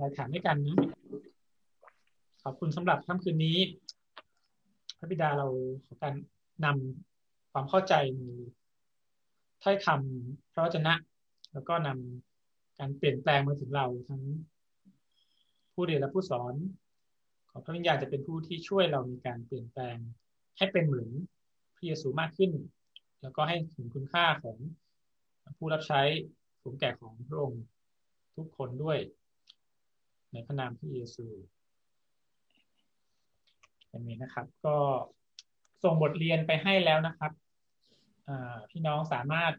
รายถามด้วยกันนะขอบคุณสำหรับค่ำคืนนี้ พระบิดาเราขอการนำความเข้าใจถ้อยคำพระวจนะ แล้วก็นำการเปลี่ยนแปลงมาถึงเราทั้งผู้เรียนและผู้สอน ขอพระวิญญาณจะเป็นผู้ที่ช่วยเรามีการเปลี่ยนแปลง ให้เป็นเหมือนพระเยซูมากขึ้น แล้วก็ให้ถึงคุณค่าของผู้รับใช้สมแก่ของพระองค์ทุกคนด้วย ในพระนามพระเยซูอย่างนี้นะครับ ก็ส่งบทเรียนไปให้แล้วนะครับพี่น้องสามารถ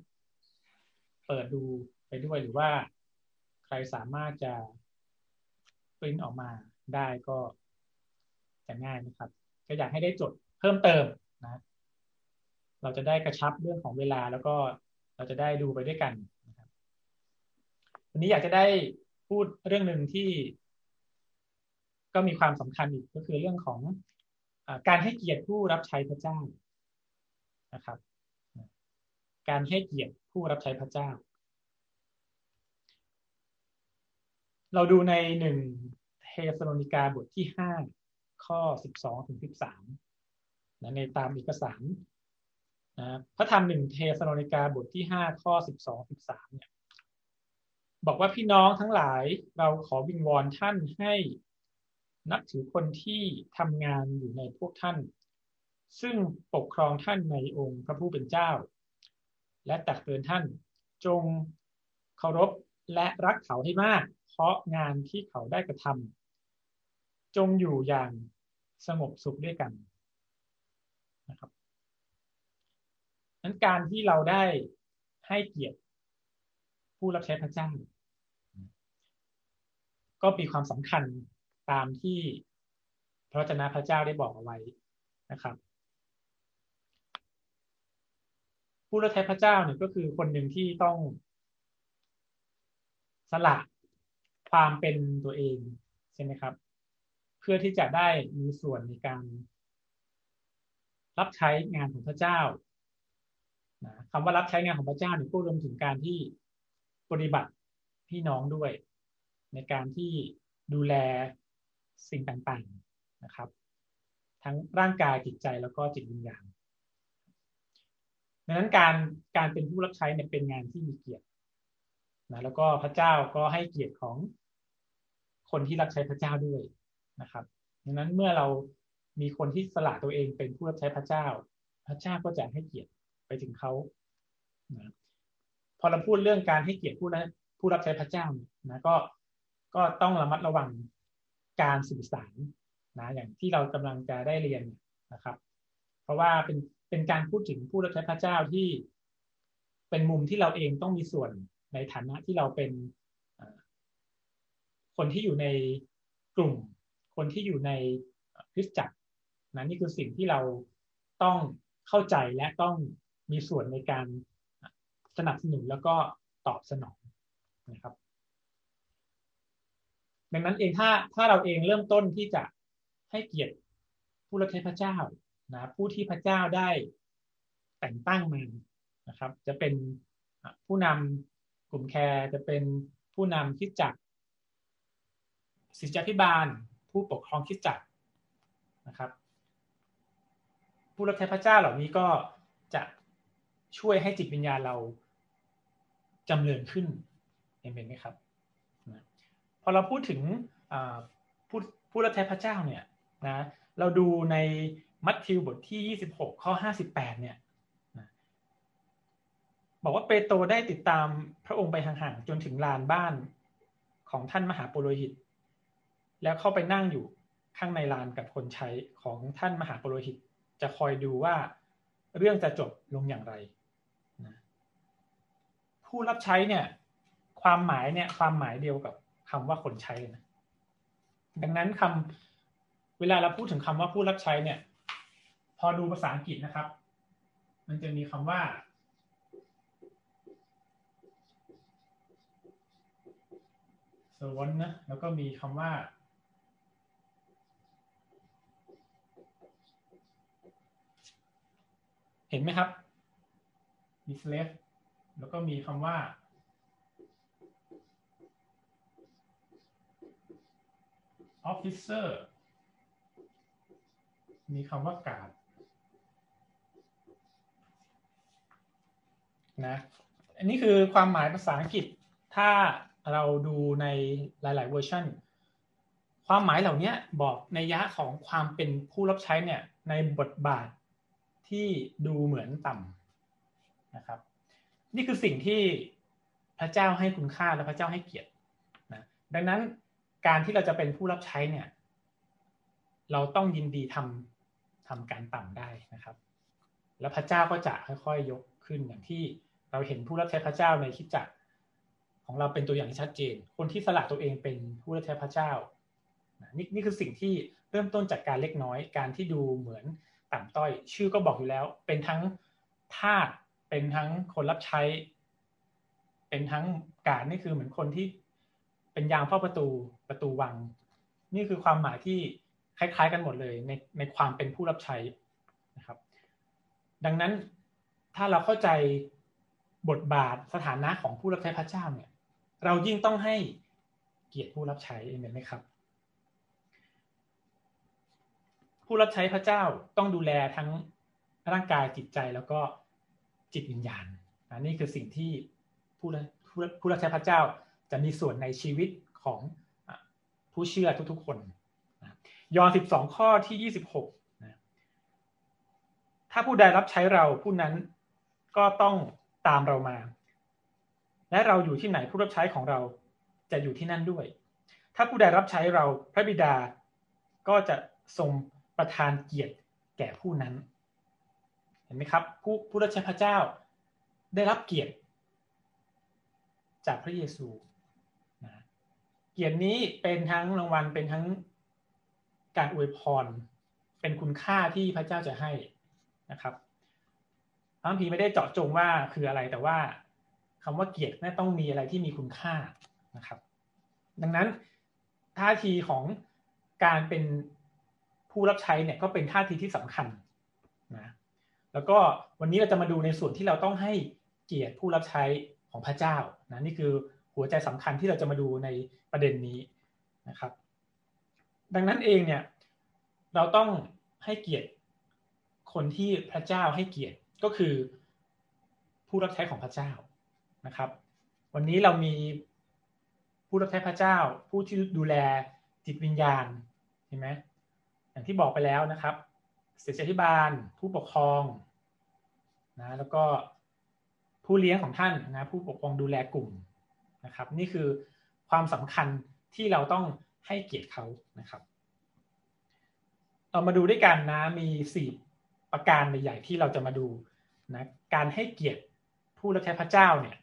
เปิดดูไปด้วยหรือว่าใครสามารถจะปริ้นออกมาได้ก็จะง่ายนะครับ ก็อยากให้ได้จดเพิ่มเติมนะ เราจะได้กระชับเรื่องของเวลาแล้วก็เราจะได้ดูไปด้วยกันนะครับวันนี้อยากจะได้พูดเรื่องหนึ่งที่ ก็มีความสำคัญอีกก็คือเรื่องของอการให้เกียรติผู้รับใช้พระเจ้านะครับ การให้เกียรติผู้รับใช้พระเจ้า เราดูในหนึ่งเทสโลนิกาบทที่ห้าข้อสิบสองถึงสิบสามนะในตามเอกสารนะพระธรรมหนึ่งเทสโลนิกาบทที่ห้าข้อสิบสองสิบสามเนี่ยบอกว่าพี่น้องทั้งหลายเราขอวิงวอนท่านให้ นับถือคนที่ทำงานอยู่ในพวกท่าน ซึ่งปกครองท่านในองค์พระผู้เป็นเจ้า และตักเตือนท่านจงเคารพและรักเขาให้มาก เพราะงานที่เขาได้กระทำจงอยู่อย่างสงบสุขด้วยกันนะครับนั้นการที่เราได้ให้เกียรติผู้รับใช้พระเจ้าก็มีความสำคัญ ตามที่พระเจ้าพระเจ้าได้บอกเอาไว้นะครับ ผู้รับใช้พระเจ้าเนี่ยก็คือคนหนึ่งที่ต้องสละความเป็นตัวเองใช่ไหมครับ เพื่อที่จะได้มีส่วนในการ รับใช้งานของพระเจ้านะคำว่ารับใช้งานของพระเจ้าเนี่ยก็รวมถึงการที่ปฏิบัติพี่น้องด้วย ในการที่ดูแล สิ่งต่างๆนะครับ ทั้งร่างกายจิตใจแล้วก็จิตวิญญาณดังนั้นการการเป็นผู้รับใช้เนี่ยเป็นงานที่มีเกียรตินะแล้วก็พระเจ้าก็ให้เกียรติของคนที่รับใช้พระเจ้าด้วยนะครับดังนั้นเมื่อเรามีคนที่สละตัวเองเป็นผู้รับใช้พระเจ้า พระเจ้าก็จะให้เกียรติไปถึงเขานะพอเราพูดเรื่องการให้เกียรติผู้ผู้รับใช้พระเจ้านะก็ก็ต้องระมัดระวัง การสื่อสารนะอย่างที่เรากำลังจะได้เรียนนะครับ เพราะว่าเป็นเป็นการพูดถึงผู้รับใช้พระเจ้าที่เป็นมุมที่เราเองต้องมีส่วนในฐานะที่เราเป็นคนที่อยู่ในกลุ่ม คนที่อยู่ในคริสตจักรนะนี่คือสิ่งที่เราต้องเข้าใจและต้องมีส่วนในการสนับสนุนแล้วก็ตอบสนองนะครับ ดังนั้นเองถ้าถ้าเราเองเริ่มต้นที่จะให้เกียรติผู้รับใช้พระเจ้านะผู้ที่พระเจ้าได้แต่งตั้งมานะครับ จะเป็นผู้นำกลุ่มแคร์จะเป็นผู้นำคิดจักศิษยาพิบาล ผู้ปกครองคิดจักนะครับ ผู้รับใช้พระเจ้าเหล่านี้ก็จะช่วยให้จิตวิญญาณเราจำเริญขึ้นเห็นไหมครับ อเราพูดถึงผู้ผู้รับใช้พระเจ้าเนี่ยนะเราดูในมัทธิวบทที่ 26 ข้อ 58 เนี่ยบอกว่าเปโตรได้ติดตามพระองค์ไปห่างๆจนถึงลานบ้านของท่านมหาปุโรหิต แล้วเข้าไปนั่งอยู่ข้างในลานกับคนใช้ของท่านมหาปุโรหิต จะคอยดูว่าเรื่องจะจบลงอย่างไรนะผู้รับใช้เนี่ย ความหมายเนี่ยความหมายเดียวกับ คำว่าคนใช้เลยนะดังนั้นคำเวลาเราพูดถึงคำว่าผู้รับใช้เนี่ย พอดูภาษาอังกฤษนะครับ มันจะมีคำว่า servant นะแล้วก็มีคำว่า เห็นไหมครับ มี slave แล้วก็มีคำว่า officer มีคำว่ากาดนะ อันนี้คือความหมายภาษาอังกฤษ ถ้าเราดูในหลาย ๆ เวอร์ชันความหมายเหล่านี้บอกในยะของความเป็นผู้รับใช้เนี่ยในบทบาทที่ดูเหมือนต่ำนะครับ นี่คือสิ่งที่พระเจ้าให้คุณค่าและพระเจ้าให้เกียรตินะดังนั้น การที่เราจะเป็นผู้รับใช้เนี่ย เราต้องยินดีทำทำการต่ำได้นะครับ แล้วพระเจ้าก็จะค่อยๆยกขึ้นอย่างที่เราเห็นผู้รับใช้พระเจ้าในคิดจักรของเราเป็นตัวอย่างที่ชัดเจน คนที่สละตัวเองเป็นผู้รับใช้พระเจ้านี่นี่คือสิ่งที่เริ่มต้นจากการเล็กน้อย การที่ดูเหมือนต่ำต้อย ชื่อก็บอกอยู่แล้ว เป็นทั้งทาสเป็นทั้งคนรับใช้ เป็นทั้งการนี่คือเหมือนคนที่ เป็นยามเฝ้าประตูประตูวัง นี่คือความหมายที่คล้ายๆกันหมดเลยในในความเป็นผู้รับใช้นะครับ ดังนั้นถ้าเราเข้าใจบทบาทสถานะของผู้รับใช้พระเจ้าเนี่ย เรายิ่งต้องให้เกียรติผู้รับใช้เองไหมครับ ผู้รับใช้พระเจ้าต้องดูแลทั้งร่างกายจิตใจแล้วก็จิตวิญญาณนนี่คือสิ่งที่ผู้ผู้รับใช้พระเจ้า จะมีส่วนในชีวิตของผู้เชื่อทุกๆคนยอห์น12 ข้อที่ 26นะถ้าผู้ใดรับใช้เราผู้นั้นก็ต้องตามเรามา และเราอยู่ที่ไหนผู้รับใช้ของเราจะอยู่ที่นั่นด้วย ถ้าผู้ใดรับใช้เราพระบิดาก็จะทรงประทานเกียรติแก่ผู้นั้น เห็นไหมครับ ผู้ผู้รับใช้พระเจ้าได้รับเกียรติจากพระเยซู เกียรตินี้เป็นทั้งรางวัลเป็นทั้งการอวยพร เป็นคุณค่าที่พระเจ้าจะให้นะครับพระพีไม่ได้เจาะจงว่าคืออะไรแต่ว่าคำว่าเกียรติน่าต้องมีอะไรที่มีคุณค่านะครับ ดังนั้นท่าทีของการเป็นผู้รับใช้เนี่ยก็เป็นท่าทีที่สำคัญนะแล้วก็วันนี้เราจะมาดูในส่วนที่เราต้องให้เกียรติผู้รับใช้ของพระเจ้านะนี่คือ หัวใจสำคัญที่เราจะมาดูในประเด็นนี้นะครับ ดังนั้นเองเนี่ยเราต้องให้เกียรติคนที่พระเจ้าให้เกียรติก็คือผู้รับใช้ของพระเจ้านะครับ วันนี้เรามีผู้รับใช้พระเจ้า ผู้ที่ดูแลจิตวิญญาณเห็นไหมอย่างที่บอกไปแล้วนะครับเสียธิบาล ผู้ปกครองนะแล้วก็ผู้เลี้ยงของท่านนะผู้ปกครองดูแลกลุ่ม นะครับ นี่คือความสำคัญที่เราต้องให้เกียรติเขานะครับ เรามาดูด้วยกันนะมีสี่ประการใหญ่ๆที่เราจะมาดูนะการให้เกียรติผู้รับใช้พระเจ้าเนี่ย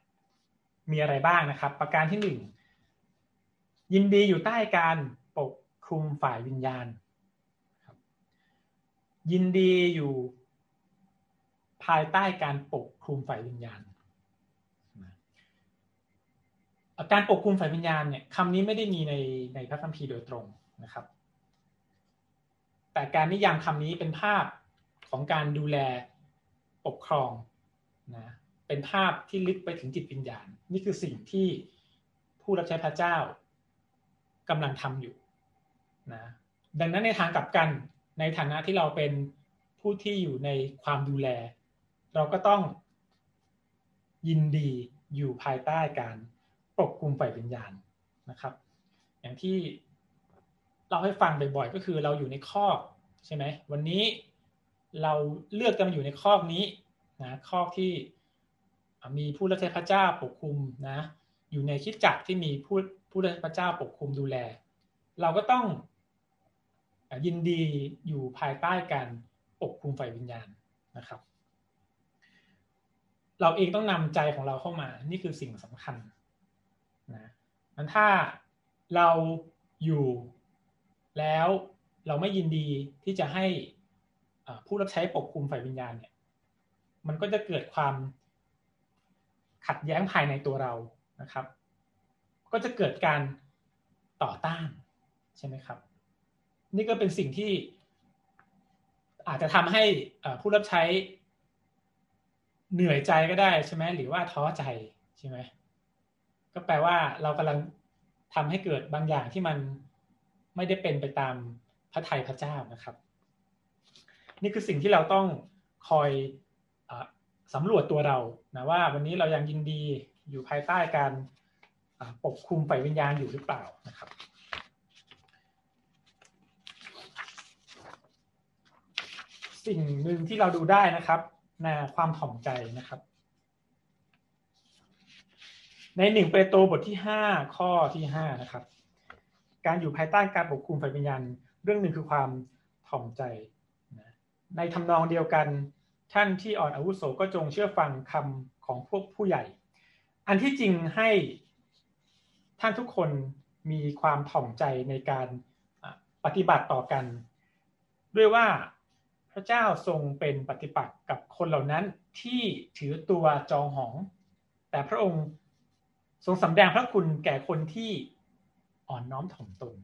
มีอะไรบ้างนะครับ ประการที่หนึ่งยินดีอยู่ใต้การปกคลุมฝ่ายวิญญาณยินดีอยู่ภายใต้การปกคลุมฝ่ายวิญญาณ การปกคลุมฝ่ายวิญญาณเนี่ยคำนี้ไม่ได้มีในในพระคัมภีร์โดยตรงนะครับ แต่การนิยามคำนี้เป็นภาพของการดูแลปกครองนะเป็นภาพที่ลึกไปถึงจิตวิญญาณ นี่คือสิ่งที่ผู้รับใช้พระเจ้ากำลังทำอยู่นะดังนั้นในทางกลับกันในฐานะที่เราเป็นผู้ที่อยู่ในความดูแล เราก็ต้องยินดีอยู่ภายใต้การ ปกคุมฝ่ายวิญญาณนะครับ อย่างที่เราให้ฟังบ่อยๆก็คือเราอยู่ในคอกใช่ไหมวันนี้เราเลือกจะมาอยู่ในคอกนี้นะคอกที่มีผู้รับใช้พระเจ้าปกคุมนะอยู่ในคิดจักรที่มีผู้ผู้รับใช้พระเจ้าปกคุมดูแล เราก็ต้องยินดีอยู่ภายใต้การปกคุมฝ่ายวิญญาณนะครับ เราเองต้องนำใจของเราเข้ามา นี่คือสิ่งสำคัญ นะมันถ้าเราอยู่แล้วเราไม่ยินดีที่จะให้ผู้รับใช้ปกคุมฝ่ายวิญญาณเนี่ย มันก็จะเกิดความขัดแย้งภายในตัวเรานะครับ ก็จะเกิดการต่อต้านใช่ไหมครับ นี่ก็เป็นสิ่งที่อาจจะทำให้ผู้รับใช้เหนื่อยใจก็ได้ใช่ไหมหรือว่าท้อใจใช่ไหม ก็แปลว่าเรากำลังทำให้เกิดบางอย่างที่มันไม่ได้เป็นไปตามพระทัยพระเจ้านะครับ นี่คือสิ่งที่เราต้องคอยอสำรวจตัวเรานะว่าวันนี้เรายังยินดีอยู่ภายใต้การปกคุมฝ่ายวิญญาณอยู่หรือเปล่านะครับ สิ่งหนึ่งที่เราดูได้นะครับในความถ่อมใจนะครับ ในหนึ่งเปโตรบทที่ห้าข้อที่ห้านะครับ การอยู่ภายใต้การปกคุมฝ่ายวิญญาณเรื่องหนึ่งคือความถ่อมใจในทำนองเดียวกันท่านที่อ่อนอาวุโสก็จงเชื่อฟังคำของพวกผู้ใหญ่ อันที่จริงให้ท่านทุกคนมีความถ่อมใจในการปฏิบัติต่อกัน ด้วยว่าพระเจ้าทรงเป็นปฏิปักษ์กับคนเหล่านั้นที่ถือตัวจองหอง แต่พระองค์ ทรงสำแดงพระคุณแก่คนที่อ่อนน้อมถ่อมตน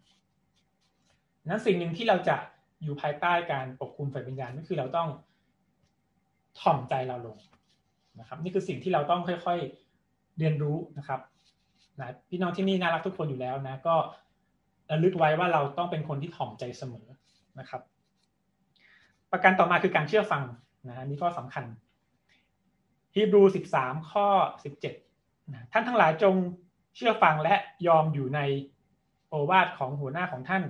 นั้นสิ่งหนึ่งที่เราจะอยู่ภายใต้การปกคุมฝ่ายวิญญาณก็คือเราต้องถ่อมใจเราลงนะครับ นี่คือสิ่งที่เราต้องค่อยๆเรียนรู้นะครับนะพี่น้องที่นี่น่ารักทุกคนอยู่แล้วนะ ก็ระลึกไว้ว่าเราต้องเป็นคนที่ถ่อมใจเสมอนะครับ ประการต่อมาคือการเชื่อฟังนะนี่ก็สำคัญฮีบรูสิบสามข้อสิบเจ็ด ท่านทั้งหลายจงเชื่อฟังและยอมอยู่ในโอวาทของหัวหน้าของท่าน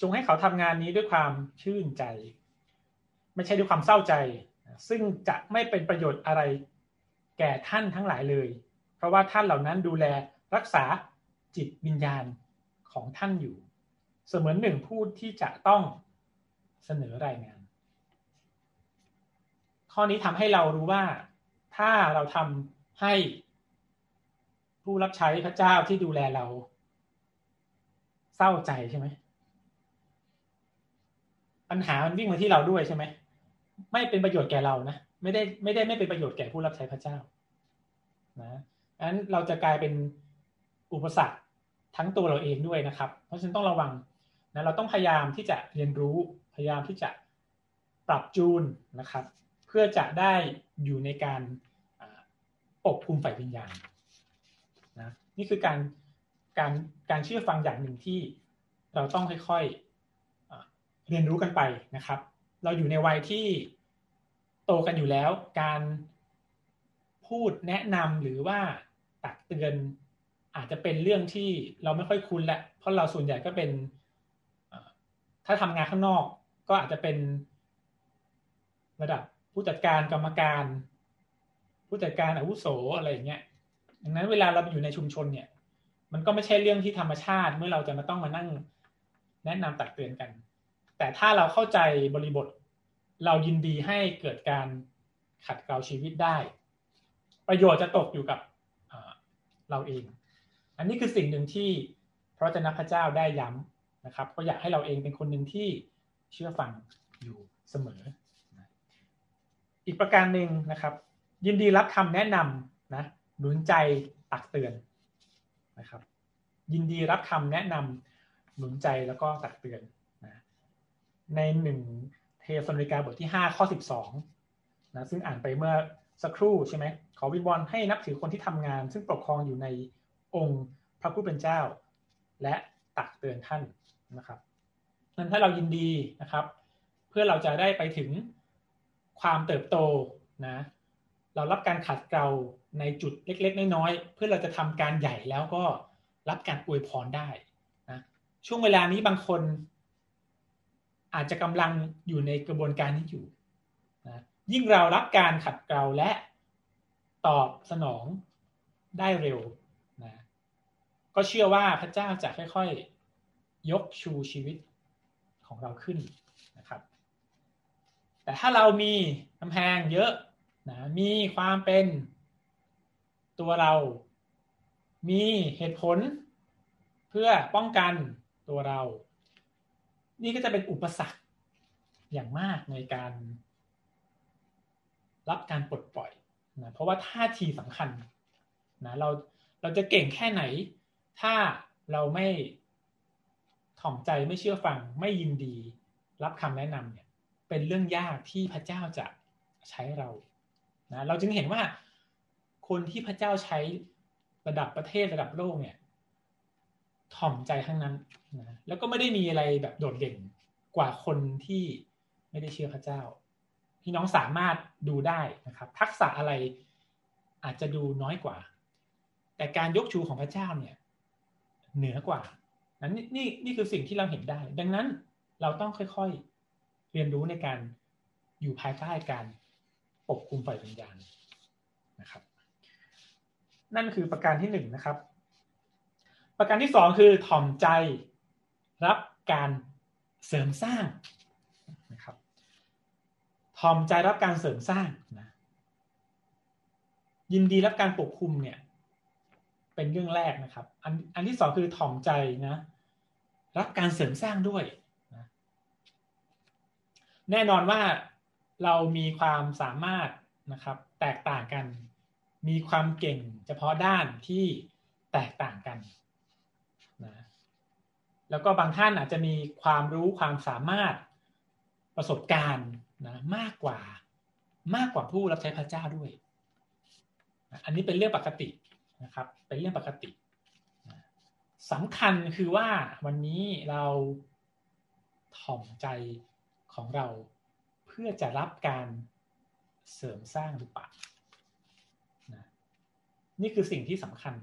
จงให้เขาทำงานนี้ด้วยความชื่นใจ ไม่ใช่ด้วยความเศร้าใจ ซึ่งจะไม่เป็นประโยชน์อะไรแก่ท่านทั้งหลายเลย เพราะว่าท่านเหล่านั้นดูแลรักษาจิตวิญญาณของท่านอยู่ เสมือนหนึ่งผู้ที่จะต้องเสนอรายงาน ข้อนี้ทำให้เรารู้ว่าถ้าเราทำ ให้ผู้รับใช้พระเจ้าที่ดูแลเรา เศร้าใจใช่ไหมปัญหามันวิ่งมาที่เราด้วยใช่ไหมไม่เป็นประโยชน์แก่เรานะไม่ได้ไม่ได้ไม่เป็นประโยชน์แก่ผู้รับใช้พระเจ้านะนั้นเราจะกลายเป็นอุปสรรคทั้งตัวเราเองด้วยนะครับ เพราะฉะนั้นต้องระวังนะเราต้องพยายามที่จะเรียนรู้พยายามที่จะปรับจูนนะครับ เพื่อจะได้อยู่ในการ ปกคุมฝ่ายวิญญาณนะนี่คือการการการเชื่อฟังอย่างหนึ่งที่เราต้องค่อยๆเรียนรู้กันไปนะครับ เราอยู่ในวัยที่โตกันอยู่แล้ว การพูดแนะนำหรือว่าตักเตือนอาจจะเป็นเรื่องที่เราไม่ค่อยคุ้นแหละเพราะเราส่วนใหญ่ก็เป็นถ้าทำงานข้างนอก ก็อาจจะเป็นระดับผู้จัดการกรรมการ ผู้จัดการอาวุโสอะไรอย่างเงี้ยดังนั้นเวลาเราอยู่ในชุมชนเนี่ย มันก็ไม่ใช่เรื่องที่ธรรมชาติเมื่อเราจะมาต้องมานั่ง แนะนำตักเตือนกัน แต่ถ้าเราเข้าใจบริบท เรายินดีให้เกิดการขัดเกลาชีวิตได้ ประโยชน์จะตกอยู่กับเราเอง อันนี้คือสิ่งหนึ่งที่พระเจ้าพระเจ้าได้ย้ำนะครับ ก็อยากให้เราเองเป็นคนหนึ่งที่เชื่อฟังอยู่เสมอ อีกประการหนึ่งนะครับ ยินดีรับคำแนะนำนะหนุนใจตักเตือนนะครับ ยินดีรับคำแนะนำหนุนใจแล้วก็ตักเตือนนะในหนึ่งเธสะโลนิกาบทที่ห้าข้อสิบสองนะซึ่งอ่านไปเมื่อสักครู่ใช่ไหมขอวิงวอนให้นับถือคนที่ทำงาน ซึ่งปกครองอยู่ในองค์พระผู้เป็นเจ้า และตักเตือนท่านนะครับนั้นถ้าเรายินดีนะครับ เพื่อเราจะได้ไปถึงความเติบโตนะ เรารับการขัดเกลาในจุดเล็ก ๆ น้อยๆเพื่อเราจะทำการใหญ่แล้วก็รับการอวยพรได้นะช่วงเวลานี้บางคน อาจจะกำลังอยู่ในกระบวนการนี้อยู่นะยิ่งเรารับการขัดเกลาและตอบสนองได้เร็วนะก็เชื่อว่าพระเจ้าจะค่อยๆ ยกชูชีวิตของเราขึ้นนะครับ แต่ถ้าเรามีกำแพงเยอะ นะมีความเป็นตัวเรา มีเหตุผลเพื่อป้องกันตัวเรา นี่ก็จะเป็นอุปสรรคอย่างมากในการ รับการปลดปล่อยนะเพราะว่าท่าทีสำคัญนะเราเราจะเก่งแค่ไหน ถ้าเราไม่ถ่อมใจไม่เชื่อฟังไม่ยินดี รับคำแนะนำเนี่ย เป็นเรื่องยากที่พระเจ้าจะใช้เรา นะเราจึงเห็นว่าคนที่พระเจ้าใช้ระดับประเทศระดับโลกเนี่ย ถ่อมใจทั้งนั้นนะแล้วก็ไม่ได้มีอะไรแบบโดดเด่นกว่าคนที่ไม่ได้เชื่อพระเจ้า พี่น้องสามารถดูได้นะครับ ทักษะอะไรอาจจะดูน้อยกว่า แต่การยกชูของพระเจ้าเนี่ย เหนือกว่านั้นนี่นี่คือสิ่งที่เราเห็นได้ ดังนั้นเราต้องค่อยๆเรียนรู้ในการอยู่ภายใต้การ ปกคลุมฝ่ายวิญญาณนะครับ นั่นคือประการที่หนึ่งนะครับ ประการที่สองคือถ่อมใจรับการเสริมสร้างนะครับถ่อมใจรับการเสริมสร้างนะยินดีรับการปกคุมเนี่ย เป็นเรื่องแรกนะครับ อันอันที่สองคือถ่อมใจนะ รับการเสริมสร้างด้วยนะแน่นอนว่า เรามีความสามารถนะครับ แตกต่างกัน มีความเก่งเฉพาะด้านที่แตกต่างกันนะแล้วก็บางท่านอาจจะมีความรู้ความสามารถประสบการณ์นะมากกว่ามากกว่าผู้รับใช้พระเจ้าด้วย อันนี้เป็นเรื่องปกตินะครับ เป็นเรื่องปกติสำคัญคือว่าวันนี้เราถ่อมใจของเรา เพื่อจะรับการเสริมสร้างหรือเปล่านะนี่คือสิ่งที่สำคัญ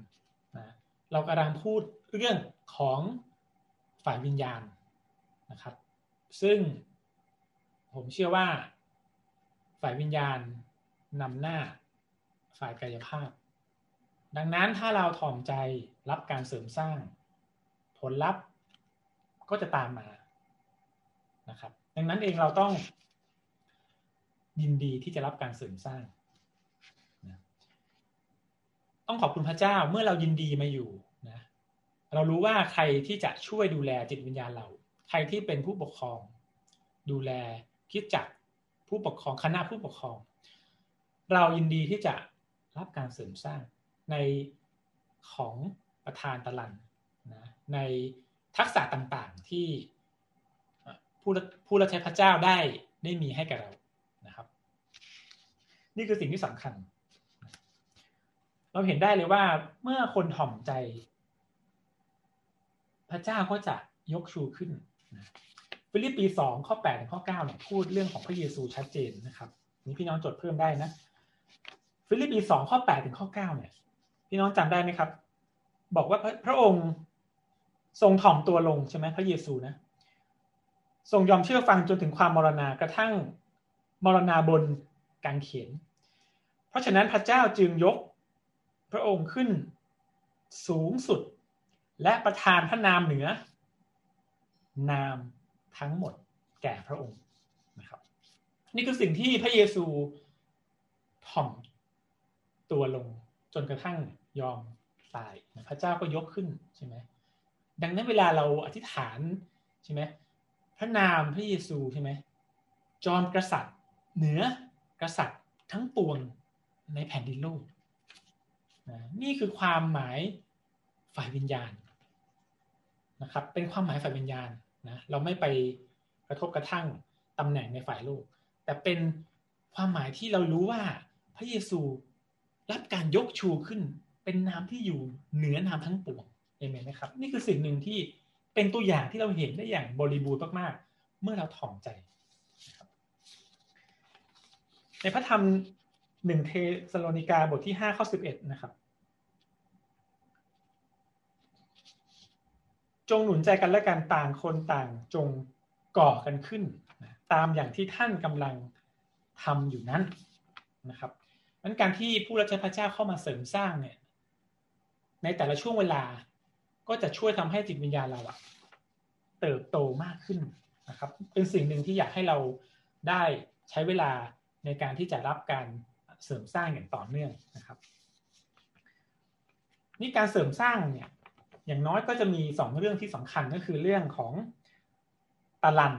นะเรากำลังพูดเรื่องของฝ่ายวิญญาณนะครับ ซึ่งผมเชื่อว่า ฝ่ายวิญญาณนำหน้าฝ่ายกายภาพ ดังนั้นถ้าเราถ่อมใจรับการเสริมสร้าง ผลลัพธ์ก็จะตามมานะครับ ดังนั้นเองเราต้อง ยินดีที่จะรับการเสริมสร้างต้องขอบคุณพระเจ้าเมื่อเรายินดีมาอยู่นะเรารู้ว่าใครที่จะช่วยดูแลจิตวิญญาณเรา ใครที่เป็นผู้ปกครอง ดูแลคิดจักผู้ปกครองคณะผู้ปกครอง เรายินดีที่จะรับการเสริมสร้างในของประธานตะลันนะในทักษะต่างๆที่ผู้ผู้รับใช้พระเจ้าได้ได้มีให้กับเรา นี่คือสิ่งที่สำคัญ เราเห็นได้เลยว่าเมื่อคนถ่อมใจ พระเจ้าก็จะยกชูขึ้นฟิลิปปีสองข้อแปดถึงข้อเก้าเนี่ยพูดเรื่องของพระเยซูชัดเจนนะครับนี่พี่น้องจดเพิ่มได้นะ ฟิลิปปีสองข้อแปดถึงข้อเก้าเนี่ย พี่น้องจำได้ไหมครับ บอกว่าพระองค์ทรงถ่อมตัวลงใช่ไหมพระเยซูนะทรงยอมเชื่อฟังจนถึงความมรณากระทั่งมรณาบนกางเขน เพราะฉะนั้นพระเจ้าจึงยกพระองค์ขึ้นสูงสุด และประทานพระนามเหนือ นามทั้งหมดแก่พระองค์นะครับ นี่คือสิ่งที่พระเยซูถ่อมตัวลงจนกระทั่งยอมตายพระเจ้าก็ยกขึ้นใช่ไหมดังนั้นเวลาเราอธิษฐานใช่ไหมพระนามพระเยซูใช่ไหมจอมกษัตริย์ เหนือกษัตริย์ทั้งปวง ในแผ่นดินโลก นี่คือความหมายฝ่ายวิญญาณนะครับ เป็นความหมายฝ่ายวิญญาณนะเราไม่ไปกระทบกระทั่งตำแหน่งในฝ่ายโลก แต่เป็นความหมายที่เรารู้ว่าพระเยซูรับการยกชูขึ้น เป็นนามที่อยู่เหนือนามทั้งปวงอาเมนไหมครับ นี่คือสิ่งหนึ่งที่เป็นตัวอย่างที่เราเห็นได้อย่างบริบูรณ์มากๆ เมื่อเราถ่อมใจในพระธรรม หนึ่งเธสะโลนิกาบทที่ห้าข้อสิบเอ็ดนะครับ จงหนุนใจกันและกันต่างคนต่างจงก่อกันขึ้น ตามอย่างที่ท่านกำลังทำอยู่นั้นนะครับนั้นการที่ผู้รับใช้พระเจ้าเข้ามาเสริมสร้างเนี่ย ในแต่ละช่วงเวลาก็จะช่วยทำให้จิตวิญญาณเราอะเติบโตมากขึ้นนะครับ เป็นสิ่งหนึ่งที่อยากให้เราได้ใช้เวลาในการที่จะรับการ เสริมสร้างอย่างต่อเนื่องนะครับ นี่การเสริมสร้างเนี่ยอย่างน้อยก็จะมีสองเรื่องที่สำคัญก็คือเรื่องของตะลัน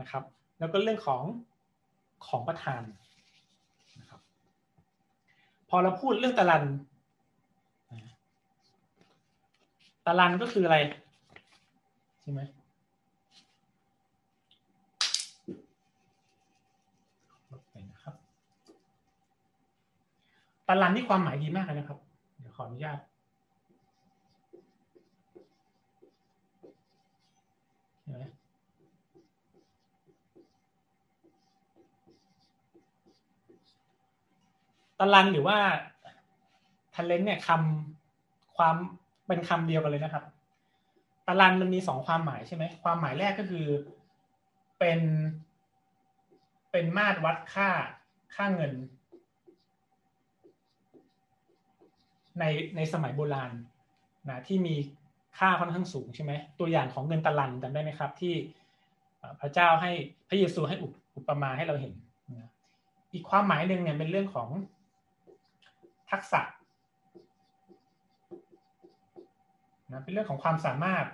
นะครับ แล้วก็เรื่องของของประธานนะครับ พอเราพูดเรื่องตะลันตารันก็คืออะไรใช่ไหม อลันนี่ความหมายดีมากเลยนะครับ เดี๋ยวขออนุญาตตะลันหรือว่าทะเลนเนี่ยคำความเป็นคำเดียวกันเลยนะครับตลันมันมีสองความหมายใช่ไหมความหมายแรกก็คือเป็นเป็นมาตรวัดค่าค่าเงิน ในในสมัยโบราณนะที่มีค่าค่อนข้างสูงใช่ไหมตัวอย่างของเงินตะลันจำได้ไหมครับ ที่พระเจ้าให้พระเยซูให้อุปมาให้เราเห็นอีกความหมายหนึ่งเนี่ยเป็นเรื่องของทักษะนะเป็นเรื่องของความสามารถ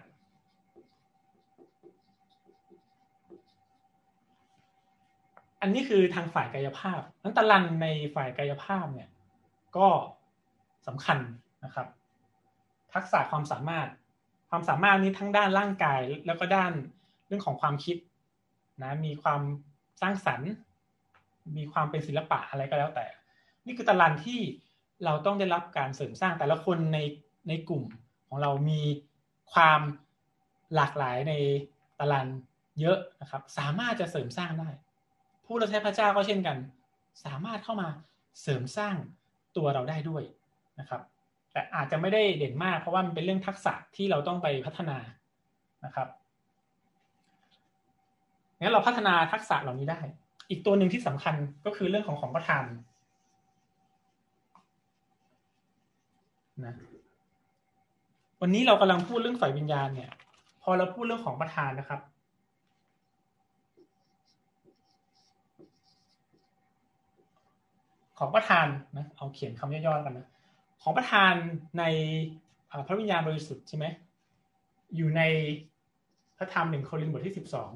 อันนี้คือทางฝ่ายกายภาพนั้นตะลันในฝ่ายกายภาพเนี่ย ก็ สำคัญนะครับ ทักษะความสามารถ ความสามารถนี้ทั้งด้านร่างกายแล้วก็ด้านเรื่องของความคิดนะมีความสร้างสรรค์ มีความเป็นศิลปะอะไรก็แล้วแต่ นี่คือตะลันที่เราต้องได้รับการเสริมสร้างแต่ละคนในในกลุ่มของเรามีความหลากหลายในตารางเยอะนะครับ สามารถจะเสริมสร้างได้ ผู้รับใช้พระเจ้าก็เช่นกัน สามารถเข้ามาเสริมสร้างตัวเราได้ด้วย นะครับ แต่อาจจะไม่ได้เด่นมาก เพราะว่ามันเป็นเรื่องทักษะที่เราต้องไปพัฒนานะครับงั้นเราพัฒนาทักษะเหล่านี้ได้ อีกตัวหนึ่งที่สำคัญก็คือเรื่องของของประทานนะวันนี้เรากำลังพูดเรื่องฝ่ายวิญญาณเนี่ย พอเราพูดเรื่องของประธานนะครับ ของประธานนะเอาเขียนคำย่อๆกันนะ ของประธานในพระวิญญาณบริสุทธิ์ใช่ไหมอยู่ในพระธรรมหนึ่งโครินธ์บทที่สิบสอง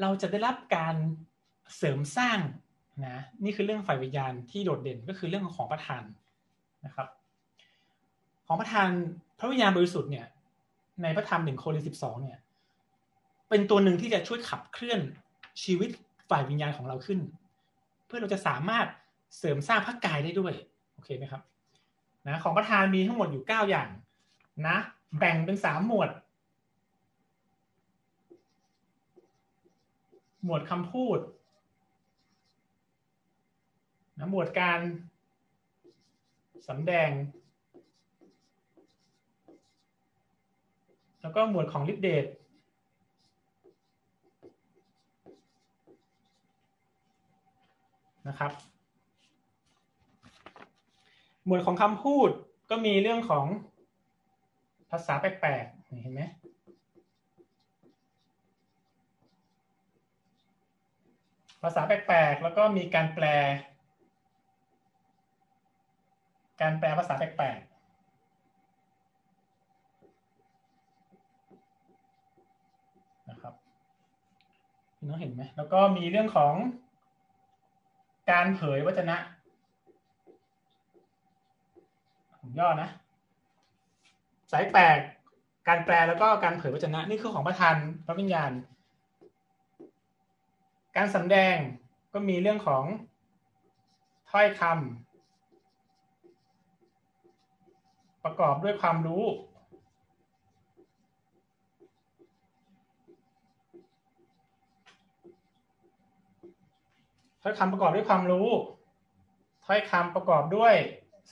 เราจะได้รับการเสริมสร้างนะนี่คือเรื่องฝ่ายวิญญาณที่โดดเด่นก็คือเรื่องของของประธานนะครับ ของประธานพระวิญญาณบริสุทธิ์เนี่ยในพระธรรมหนึ่งโครินธ์สิบสองเนี่ยเป็นตัวหนึ่งที่จะช่วยขับเคลื่อนชีวิตฝ่ายวิญญาณของเราขึ้น เพื่อเราจะสามารถเสริมสร้างพระกายได้ด้วย โอเคไหมครับ นะของประธานมีทั้งหมดอยู่เก้าอย่างนะ แบ่งเป็นสามหมวด หมวดคำพูดนะหมวดการสำแดง แล้วก็หมวดของลิดเดตนะครับ หมวดของคำพูดก็มีเรื่องของภาษาแปลกๆเห็นไหมภาษาแปลกๆแล้วก็มีการแปล การแปลภาษาแปลกพี่น้องเห็นไหมแล้วก็มีเรื่องของการเผยวจนะ ผมย่อนะ สายแปลกการแปลแล้วก็การเผยวจนะ นี่คือของประธานพระวิญญาณ การสำแดงก็มีเรื่องของถ้อยคำประกอบด้วยความรู้ ถ้อยคำประกอบด้วยความรู้ ถ้อยคำประกอบด้วย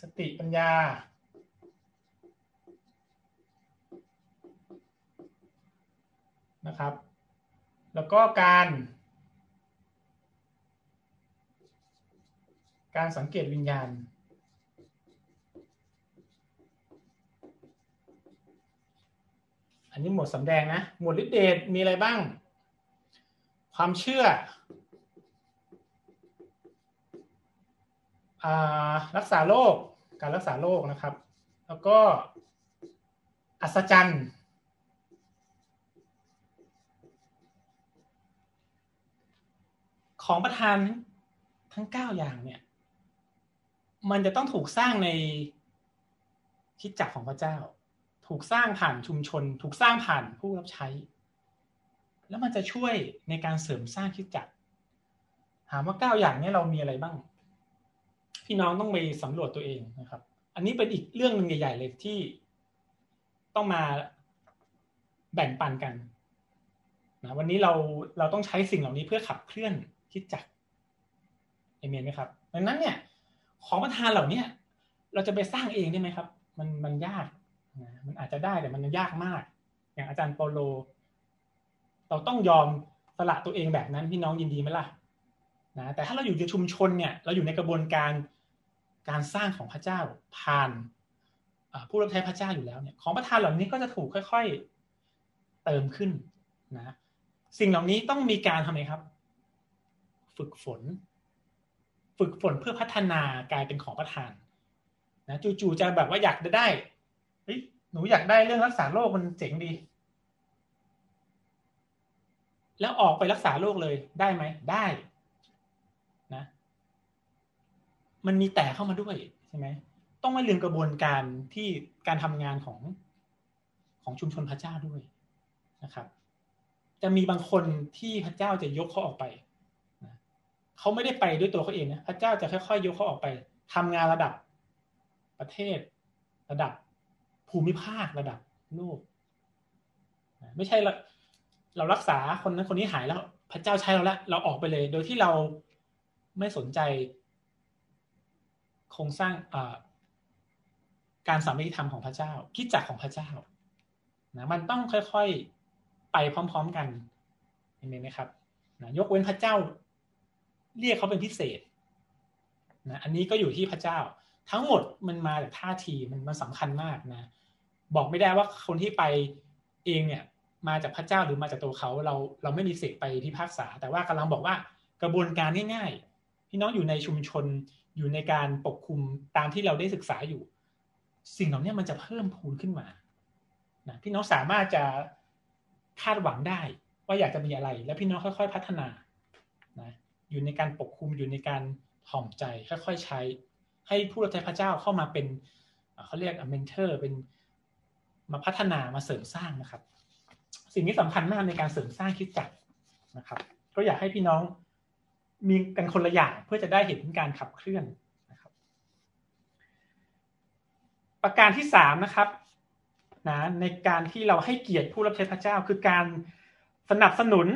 สติปัญญา นะครับ แล้วก็การ การสังเกตวิญญาณอันนี้หมวดสำแดงนะ หมวดฤทธิเดชมีอะไรบ้าง ความเชื่อ รักษาโรคการรักษาโรคนะครับ แล้วก็อัศจรรย์ของประธานทั้งเก้าอย่างเนี่ย มันจะต้องถูกสร้างในคิดจักของพระเจ้า ถูกสร้างผ่านชุมชน ถูกสร้างผ่านผู้รับใช้ แล้วมันจะช่วยในการเสริมสร้างคิดจักถามว่าเก้าอย่างนี้เรามีอะไรบ้าง พี่น้องต้องไปสำรวจตัวเองนะครับ อันนี้เป็นอีกเรื่องหนึ่งใหญ่ ๆ เลยที่ต้องมาแบ่งปันกันนะวันนี้เราเราต้องใช้สิ่งเหล่านี้เพื่อขับเคลื่อนคิดจักเอเมนไหมครับดังนั้นเนี่ย ของประทานเหล่านี้เราจะไปสร้างเองได้ไหมครับ มันมันยากนะมันอาจจะได้แต่มันยากมาก อย่างอาจารย์โปโล เราต้องยอมสละตัวเองแบบนั้นพี่น้องยินดีไหมล่ะนะแต่ถ้าเราอยู่ในชุมชนเนี่ย เราอยู่ในกระบวนการ การสร้างของพระเจ้าผ่านผู้รับใช้พระเจ้าอยู่แล้วเนี่ยของประทานเหล่านี้ก็จะถูกค่อยๆเติมขึ้นนะสิ่งเหล่านี้ต้องมีการทำไมครับ ฝึกฝน ฝึกฝนเพื่อพัฒนากลายเป็นของประทานนะจู่ๆจะแบบว่าอยากได้เฮ้ยหนูอยากได้เรื่องรักษาโรคมันเจ๋งดี แล้วออกไปรักษาโรคเลยได้ไหมได้นะ มันมีแต่เข้ามาด้วยใช่ไหมต้องไม่ลืมกระบวนการที่การทำงานของของชุมชนพระเจ้าด้วยนะครับ จะมีบางคนที่พระเจ้าจะยกเขาออกไปเขาไม่ได้ไปด้วยตัวเขาเองนะพระเจ้าจะค่อยๆ ยกเขาออกไปทำงานระดับประเทศ ระดับภูมิภาคระดับโลกไม่ใช่เราเรารักษาคนนั้นคนนี้หายแล้ว พระเจ้าใช้เราแล้วเราออกไปเลย โดยที่เราไม่สนใจ โครงสร้างการสามัคคีธรรมของพระเจ้าคิดจักของพระเจ้านะมันต้องค่อยๆไปพร้อม ๆกันเห็นไหมครับนะยกเว้นพระเจ้า เรียกเขาเป็นพิเศษนะอันนี้ก็อยู่ที่พระเจ้า ทั้งหมดมันมาจากท่าทีมันมันสำคัญมากนะ บอกไม่ได้ว่าคนที่ไปเองเนี่ย มาจากพระเจ้าหรือมาจากตัวเขาเราเราไม่มีเสกไปพิพากษา แต่ว่ากำลังบอกว่ากระบวนการง่ายๆพี่น้องอยู่ในชุมชน อยู่ในการปกคุมตามที่เราได้ศึกษาอยู่ สิ่งเหล่านี้มันจะเพิ่มพูนขึ้นมานะพี่น้องสามารถจะคาดหวังได้ ว่าอยากจะมีอะไร แล้วพี่น้องค่อย ๆ พัฒนานะอยู่ในการปกคุมอยู่ในการถ่อมใจค่อยๆใช้ ให้ผู้รับใช้พระเจ้าเข้ามาเป็นเขาเรียกเมนเทอร์เป็นมาพัฒนามาเสริมสร้างนะครับ สิ่งนี้สำคัญมากในการเสริมสร้างคิดจักนะครับ ก็อยากให้พี่น้อง มีกันคนละอย่างเพื่อจะได้เห็นการขับเคลื่อนนะครับ ประการที่สามนะครับนะในการที่เราให้เกียรติผู้รับใช้พระเจ้า คือการสนับสนุน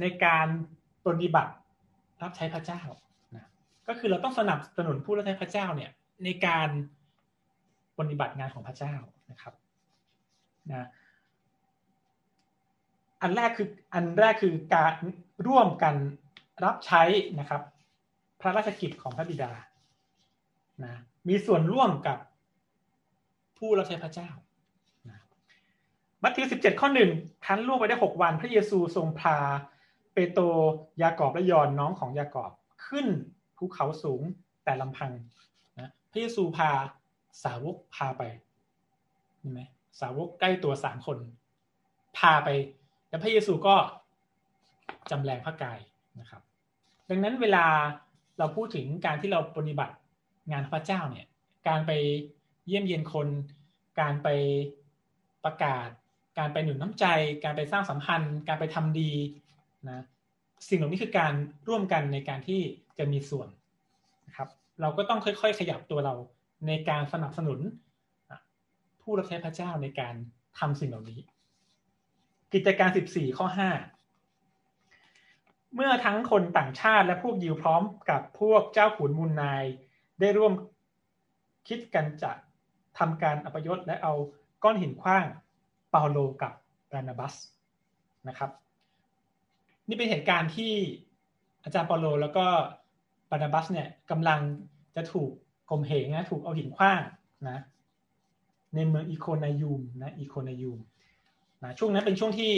ในการปฏิบัติรับใช้พระเจ้านะก็คือเราต้องสนับสนุนผู้รับใช้พระเจ้าเนี่ยในการปฏิบัติงานของพระเจ้านะครับนะ อันแรกคืออันแรกคือการร่วมกันรับใช้นะครับ พระราชกิจของพระบิดานะมีส่วนร่วมกับผู้รับใช้พระเจ้านะมัทธิวสิบเจ็ดข้อหนึ่งคันล่วงไปได้หกวัน พระเยซูทรงพาเปโตรยากอบและยอนน้องของยากอบขึ้นภูเขาสูงแต่ลำพังนะพระเยซูพาสาวกพาไปเห็นไหมสาวกใกล้ตัวสามคน พาไป แล้วพระเยซูก็จำแรงพระกายนะครับ ดังนั้นเวลาเราพูดถึงการที่เราปฏิบัติงานพระเจ้าเนี่ย การไปเยี่ยมเยียนคน การไปประกาศ การไปหนุนน้ำใจ การไปสร้างสัมพันธ์ การไปทำดีนะสิ่งเหล่านี้คือการร่วมกันในการที่จะมีส่วนนะครับ เราก็ต้องค่อยๆ ขยับตัวเราในการสนับสนุนผู้รับใช้พระเจ้าในการทำสิ่งเหล่านี้ กิจการ 14 ข้อ 5 เมื่อทั้งคนต่างชาติและพวกยิวพร้อมกับพวกเจ้าขุนมูลนายได้ร่วมคิดกันจะทำการอพยศและเอาก้อนหินขว้างเปาโลกับบรานาบัสนะครับ นี่เป็นเหตุการณ์ที่อาจารย์เปาโลแล้วก็บานาบัสเนี่ยกำลังจะถูกกลมเหงนะถูกเอาหินขว้างนะในเมืองอีโคนายูมนะอีโคนายูม นะช่วงนั้นเป็นช่วงที่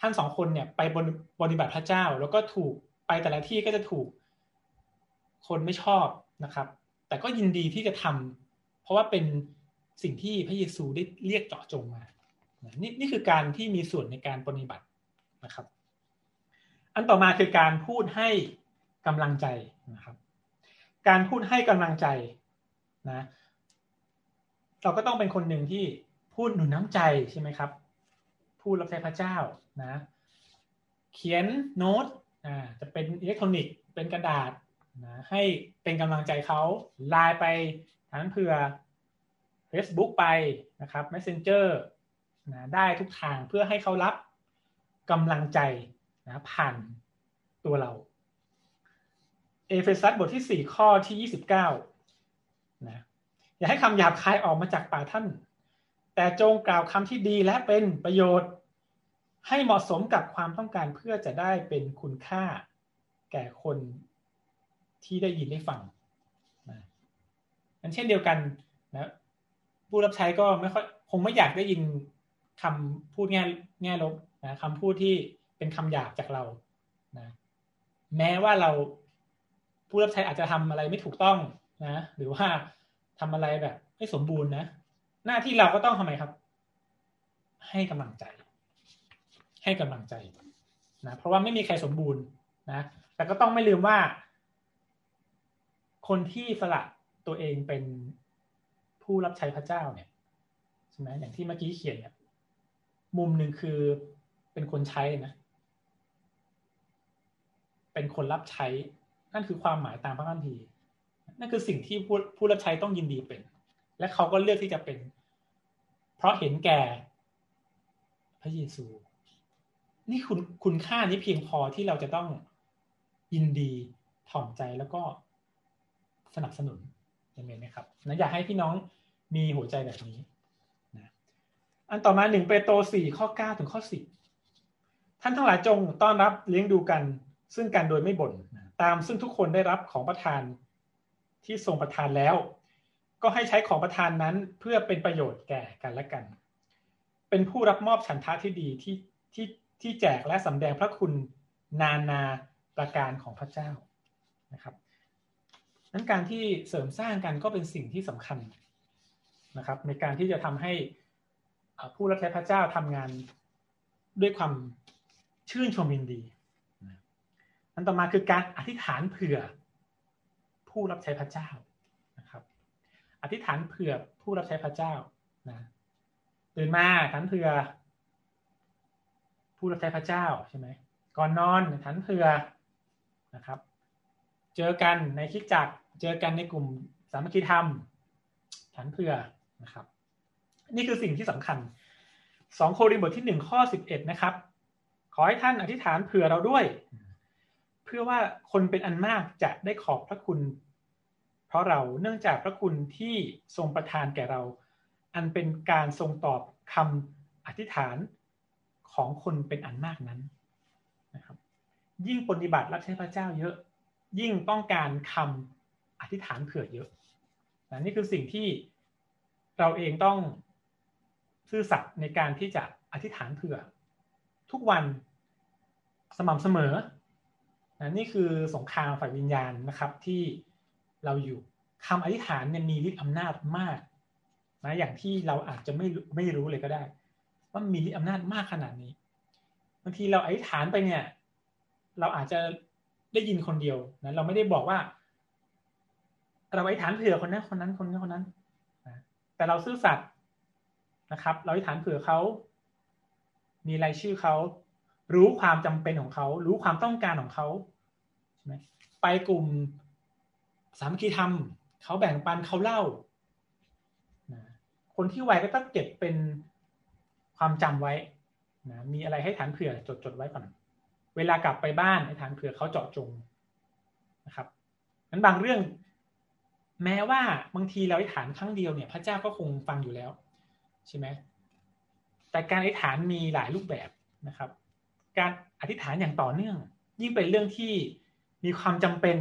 ท่านสองคนเนี่ยไปบนบริบัติพระเจ้า แล้วก็ถูกไปแต่ละที่ก็จะถูกคนไม่ชอบนะครับ แต่ก็ยินดีที่จะทำเพราะว่าเป็นสิ่งที่พระเยซูได้เรียกเจาะจงมานี่นี่คือการที่มีส่วนในการปฏิบัตินะครับ อันต่อมาคือการพูดให้กำลังใจนะครับ การพูดให้กำลังใจนะ เราก็ต้องเป็นคนหนึ่งที่พูดหนุนน้ำใจใช่ไหมครับ ผู้รับใช้พระเจ้านะ เขียนโน้ตอ่าจะเป็นอิเล็กทรอนิกส์เป็นกระดาษนะให้เป็นกำลังใจเขาไลน์ไปทั้งเผื่อ Facebook ไปนะครับ Messenger นะได้ทุกทางเพื่อให้เขารับกำลังใจนะผ่านตัวเรา เอเฟซัสบทที่สี่ข้อที่ยี่สิบเก้านะอย่าให้คำหยาบคายออกมาจากปากท่าน แต่จงกล่าวคำที่ดีและเป็นประโยชน์ ให้เหมาะสมกับความต้องการเพื่อจะได้เป็นคุณค่าแก่คนที่ได้ยินได้ฟังนะอันเช่นเดียวกันนะผู้รับใช้ก็ไม่ค่อยคงไม่อยากได้ยินคำพูดแง่แง่ลบนะคำพูดที่เป็นคำหยาบจากเรานะแม้ว่าเราผู้รับใช้อาจจะทำอะไรไม่ถูกต้องนะ หรือว่าทำอะไรแบบไม่สมบูรณ์นะ หน้าที่เราก็ต้องทำไมครับ ให้กำลังใจ ให้กำลังใจนะเพราะว่าไม่มีใครสมบูรณ์นะแต่ก็ต้องไม่ลืมว่า คนที่สละตัวเองเป็นผู้รับใช้พระเจ้าเนี่ยใช่ไหมอย่างที่เมื่อกี้เขียนเนี่ยมุมหนึ่งคือเป็นคนใช้นะ เป็นคนรับใช้ นั่นคือความหมายตามพระคัมภีร์นั่นคือสิ่งที่ผู้ผู้รับใช้ต้องยินดีเป็น และเขาก็เลือกที่จะเป็น เพราะเห็นแก่พระเยซู นี่คุณคุณค่านี้เพียงพอที่เราจะต้องยินดีถ่อมใจแล้วก็สนับสนุนยังไงนะครับนะอยากให้พี่น้องมีหัวใจแบบนี้นะอันต่อมาหนึ่งเปโตรสี่ข้อเก้าถึงข้อสิบท่านทั้งหลายจงต้อนรับเลี้ยงดูกัน ซึ่งกันโดยไม่บ่นตามซึ่งทุกคนได้รับของประทานที่ทรงประทานแล้ว ก็ให้ใช้ของประทานนั้นเพื่อเป็นประโยชน์แก่กันและกัน เป็นผู้รับมอบฉันทะที่ดีที่ที่ ที่แจกและสำแดงพระคุณนานาประการของพระเจ้านะครับนั้นการที่เสริมสร้างกันก็เป็นสิ่งที่สำคัญนะครับ ในการที่จะทำให้ผู้รับใช้พระเจ้าทำงานด้วยความชื่นชมยินดีอันต่อมาคือการอธิษฐานเผื่อผู้รับใช้พระเจ้านะครับ อธิษฐานเผื่อผู้รับใช้พระเจ้านะตื่นมาอธิษฐานเผื่อ ผู้รับใช้พระเจ้าใช่ไหมก่อนนอนฐานเผื่อนะครับ เจอกันในคิดจักเจอกันในกลุ่มสามัคคีธรรมฐานเผื่อนะครับ นี่คือสิ่งที่สำคัญสองโครินธ์บทที่หนึ่งข้อสิบเอ็ดนะครับ ขอให้ท่านอธิษฐานเผื่อเราด้วย เพื่อว่าคนเป็นอันมากจะได้ขอบพระคุณ เพราะเราเนื่องจากพระคุณที่ทรงประทานแก่เรา อันเป็นการทรงตอบคำอธิษฐาน ของคนเป็นอันมากนั้นนะครับ ยิ่งปฏิบัติรับใช้พระเจ้าเยอะ ยิ่งต้องการคำอธิษฐานเผื่อเยอะนะนี่คือสิ่งที่เราเองต้องซื่อสัตย์ในการที่จะอธิษฐานเผื่อ ทุกวันสม่ำเสมอนะนี่คือสงครามฝ่ายวิญญาณนะครับที่เราอยู่คำอธิษฐานเนี่ยมีฤทธิ์อำนาจมากนะอย่างที่เราอาจจะไม่ไม่รู้เลยก็ได้ ว่ามีฤทธิ์อำนาจมากขนาดนี้บางทีเราอธิษฐานไปเนี่ย เราอาจจะได้ยินคนเดียวนะเราไม่ได้บอกว่า เราอธิษฐานเผื่อคนนั้นคนนั้นคนนี้คนนั้นแต่เราซื่อสัตย์นะครับ เราอธิษฐานเผื่อเขามีรายชื่อเขารู้ความจำเป็นของเขา รู้ความต้องการของเขาใช่ไหมไปกลุ่มสามคคีธรรมเขาแบ่งปันเขาเล่านะคนที่ไวก็ต้องเก็บเป็น ความจำไว้นะมีอะไรให้ฐานเผื่อจดจดไว้ก่อน เวลากลับไปบ้านให้ฐานเผื่อเขาเจาะจงนะครับนั้นบางเรื่อง แม้ว่าบางทีเราอธิษฐานครั้งเดียวเนี่ย พระเจ้าก็คงฟังอยู่แล้วใช่ไหมแต่การอธิษฐานมีหลายรูปแบบนะครับ การอธิษฐานอย่างต่อเนื่อง ยิ่งเป็นเรื่องที่มีความจำเป็น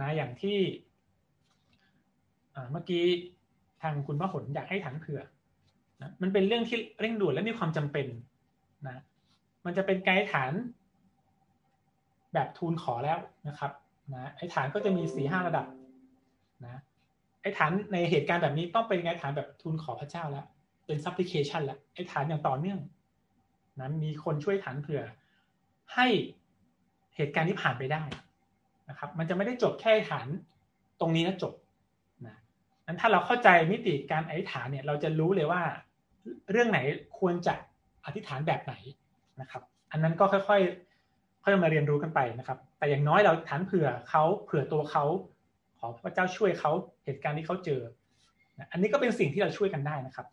นะอย่างที่เมื่อกี้ทางคุณพระหนอยากให้อธิษฐานเผื่อ นะมันเป็นเรื่องที่เร่งด่วนและมีความจำเป็นนะมันจะเป็นการอธิษฐานแบบทูลขอแล้วนะครับนะอธิษฐานก็จะมีสี่ห้าระดับนะอธิษฐานในเหตุการณ์แบบนี้ต้องเป็นอธิษฐานแบบทูลขอพระเจ้าแล้วเป็น supplication แล้วอธิษฐานอย่างต่อเนื่องนะมีคนช่วยฐานเผื่อ ให้เหตุการณ์ที่ผ่านไปได้นะครับ มันจะไม่ได้จบแค่ฐานตรงนี้นะจบนะนั้นถ้าเราเข้าใจมิติการไอธิษฐานเนี่ย เราจะรู้เลยว่า เรื่องไหนควรจะอธิษฐานแบบไหนนะครับ อันนั้นก็ค่อยๆค่อยมาเรียนรู้กันไปนะครับ แต่อย่างน้อยเราฐานเผื่อเขาเผื่อตัวเขาขอพระเจ้าช่วยเขาเหตุการณ์ที่เขาเจอ อันนี้ก็เป็นสิ่งที่เราช่วยกันได้นะครับ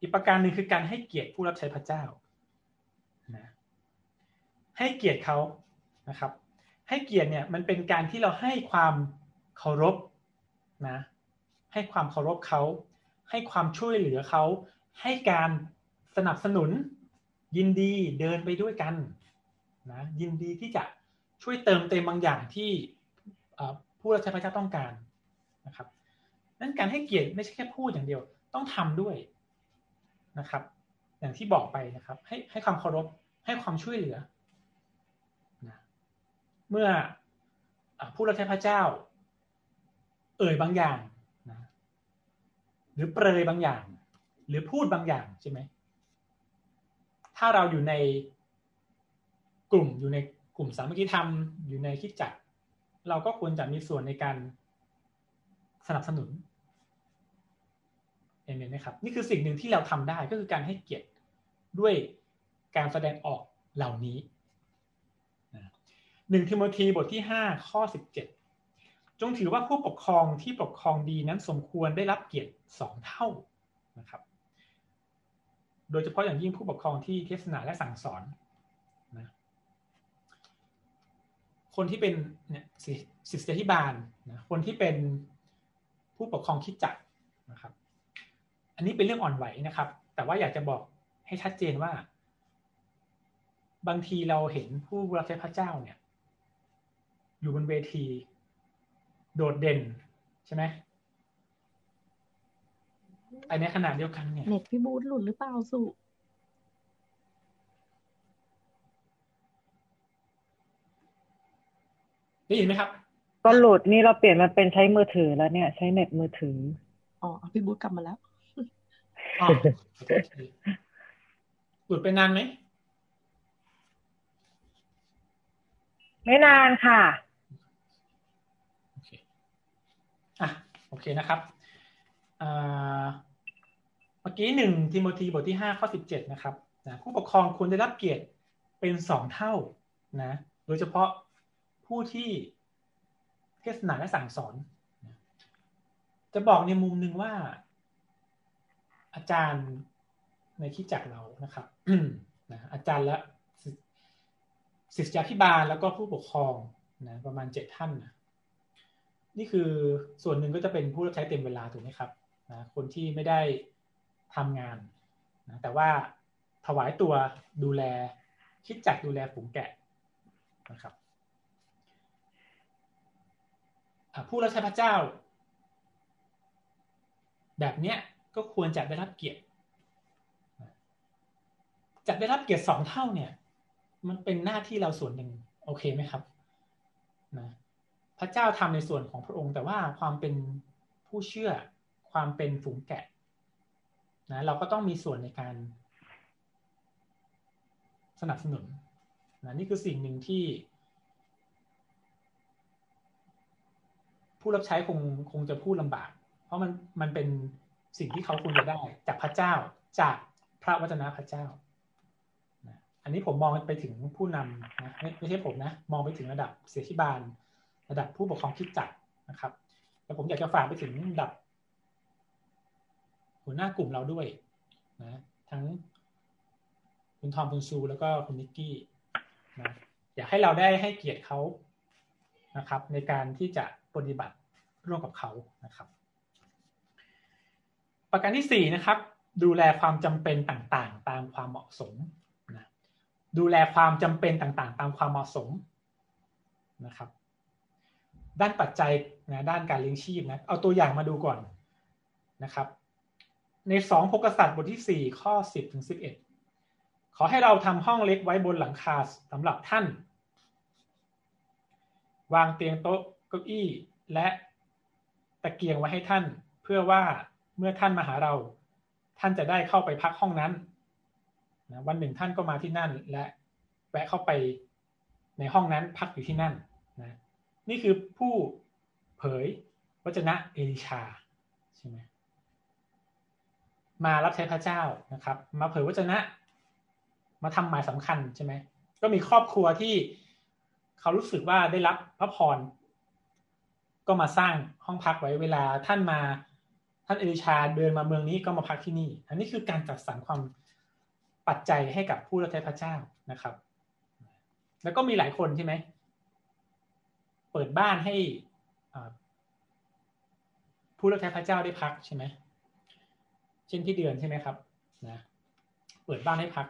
อีกประการหนึ่งคือการให้เกียรติผู้รับใช้พระเจ้านะให้เกียรติเขานะครับ ให้เกียรติเนี่ยมันเป็นการที่เราให้ความเคารพนะให้ความเคารพเขา ให้ความช่วยเหลือเขา ให้การสนับสนุน ยินดีเดินไปด้วยกันนะยินดีที่จะช่วยเติมเต็มบางอย่างที่ผู้รับใช้พระเจ้าต้องการนะครับนั้นการให้เกียรติไม่ใช่แค่พูดอย่างเดียวต้องทำด้วยนะครับ อย่างที่บอกไปนะครับ ให้ให้ความเคารพให้ความช่วยเหลือนะเมื่อผู้รับใช้พระเจ้า เอ่ยบางอย่าง หรือเปรยบางอย่าง หรือพูดบางอย่างใช่ไหมถ้าเราอยู่ในกลุ่มอยู่ในกลุ่มสามัคคีธรรมอยู่ในคิดจักเราก็ควรจะมีส่วนในการสนับสนุนเห็นไหมครับนี่คือสิ่งหนึ่งที่เราทำได้ก็คือการให้เกียรติด้วยการแสดงออกเหล่านี้หนึ่งทิโมธีบทที่ห้าข้อสิบเจ็ด จงถือว่าผู้ปกครองที่ปกครองดีนั้นสมควรได้รับเกียรติสองเท่านะครับ โดยเฉพาะอย่างยิ่งผู้ปกครองที่เทศนาและสั่งสอนนะคนที่เป็นเนี่ยศิษยาธิบาลนะคนที่เป็นผู้ปกครองคิดจักนะครับ อันนี้เป็นเรื่องอ่อนไหวนะครับ แต่ว่าอยากจะบอกให้ชัดเจนว่า บางทีเราเห็นผู้รับใช้พระเจ้าเนี่ย อยู่บนเวที โดดเด่นใช่ไหมไอในขนาดเดียวกันเนี่ยเน็ตพี่บูธหลุดหรือเปล่าสุได้ยินไหมครับก็หลุดนี่เราเปลี่ยนมาเป็นใช้มือถือแล้วเนี่ย ใช้เน็ตมือถืออ๋อพี่บูธกลับมาแล้วหลุดไปนานไหมไม่นานค่ะโอเคอะ โอเคนะครับเมื่อกี้หนึ่งทิโมธีบทที่ห้าข้อสิบเจ็ดนะครับนะผู้ปกครองควรได้รับเกียรติเป็นสองเท่านะโดยเฉพาะผู้ที่เทศนาและสั่งสอน จะบอกในมุมหนึ่งว่า อาจารย์ในคิดจักเรานะครับนะอาจารย์และศิษยาธิบาลแล้วก็ผู้ปกครองนะประมาณเจ็ดท่านนะ นี่คือส่วนหนึ่งก็จะเป็นผู้รับใช้เต็มเวลาถูกไหมครับนะคนที่ไม่ได้ทำงานนะแต่ว่าถวายตัวดูแลคิดจักดูแลฝูงแกะนะครับผู้รับใช้พระเจ้า แบบเนี้ยก็ควรจะได้รับเกียรติจะได้รับเกียรติสองเท่าเนี่ย มันเป็นหน้าที่เราส่วนหนึ่งโอเคไหมครับนะ พระเจ้าทำในส่วนของพระองค์ แต่ว่าความเป็นผู้เชื่อความเป็นฝูงแกะนะเราก็ต้องมีส่วนในการ สนับสนุนนะนี่คือสิ่งหนึ่งที่ ผู้รับใช้คงคงจะพูดลำบาก เพราะมันมันเป็นสิ่งที่เขาควรจะได้ จากพระเจ้าจากพระวจนะพระเจ้าอันนี้ผมมองไปถึงผู้นำนะไม่ไม่ใช่ผมนะ มองไปถึงระดับเสียชิบาล ระดับผู้ปกครองคิดจักนะครับแต่ผมอยากจะฝากไปถึงระดับ หัวหน้ากลุ่มเราด้วยนะทั้งคุณทอมคุณซูแล้วก็คุณนิกกี้นะอยากให้เราได้ให้เกียรติเขานะครับ ในการที่จะปฏิบัติร่วมกับเขานะครับ ประการที่สี่นะครับ ดูแลความจำเป็นต่างๆ ตามความเหมาะสมนะดูแลความจำเป็นต่างๆ ตามความเหมาะสมนะครับ ด้านปัจจัยนะด้านการเลี้ยงชีพนะเอาตัวอย่างมาดูก่อนนะครับ ในสองพกษัตริย์บทที่สี่ข้อสิบถึงสิบเอ็ดขอให้เราทำห้องเล็กไว้บนหลังคาสำหรับท่าน วางเตียงโต๊ะเก้าอี้และตะเกียงไว้ให้ท่าน เพื่อว่าเมื่อท่านมาหาเรา ท่านจะได้เข้าไปพักห้องนั้นนะวันหนึ่งท่านก็มาที่นั่น และแวะเข้าไปในห้องนั้นพักอยู่ที่นั่นนะ นี่คือผู้เผยวจนะเอลิชาใช่ไหมมารับใช้พระเจ้านะครับ มาเผยวจนะ มาทำหมายสำคัญใช่ไหมก็มีครอบครัวที่เขารู้สึกว่าได้รับพระพรก็มาสร้างห้องพักไว้เวลาท่านมาท่านเอลิชาเดินมาเมืองนี้ก็มาพักที่นี่ อันนี้คือการจัดสรรความปัจจัยให้กับผู้รับใช้พระเจ้านะครับ แล้วก็มีหลายคนใช่ไหม ปิดบ้านให้ผู้รับใช้พระเจ้าได้พักใช่ไหมเช่นพี่เดือนใช่ไหมครับนะเปิดบ้านให้พัก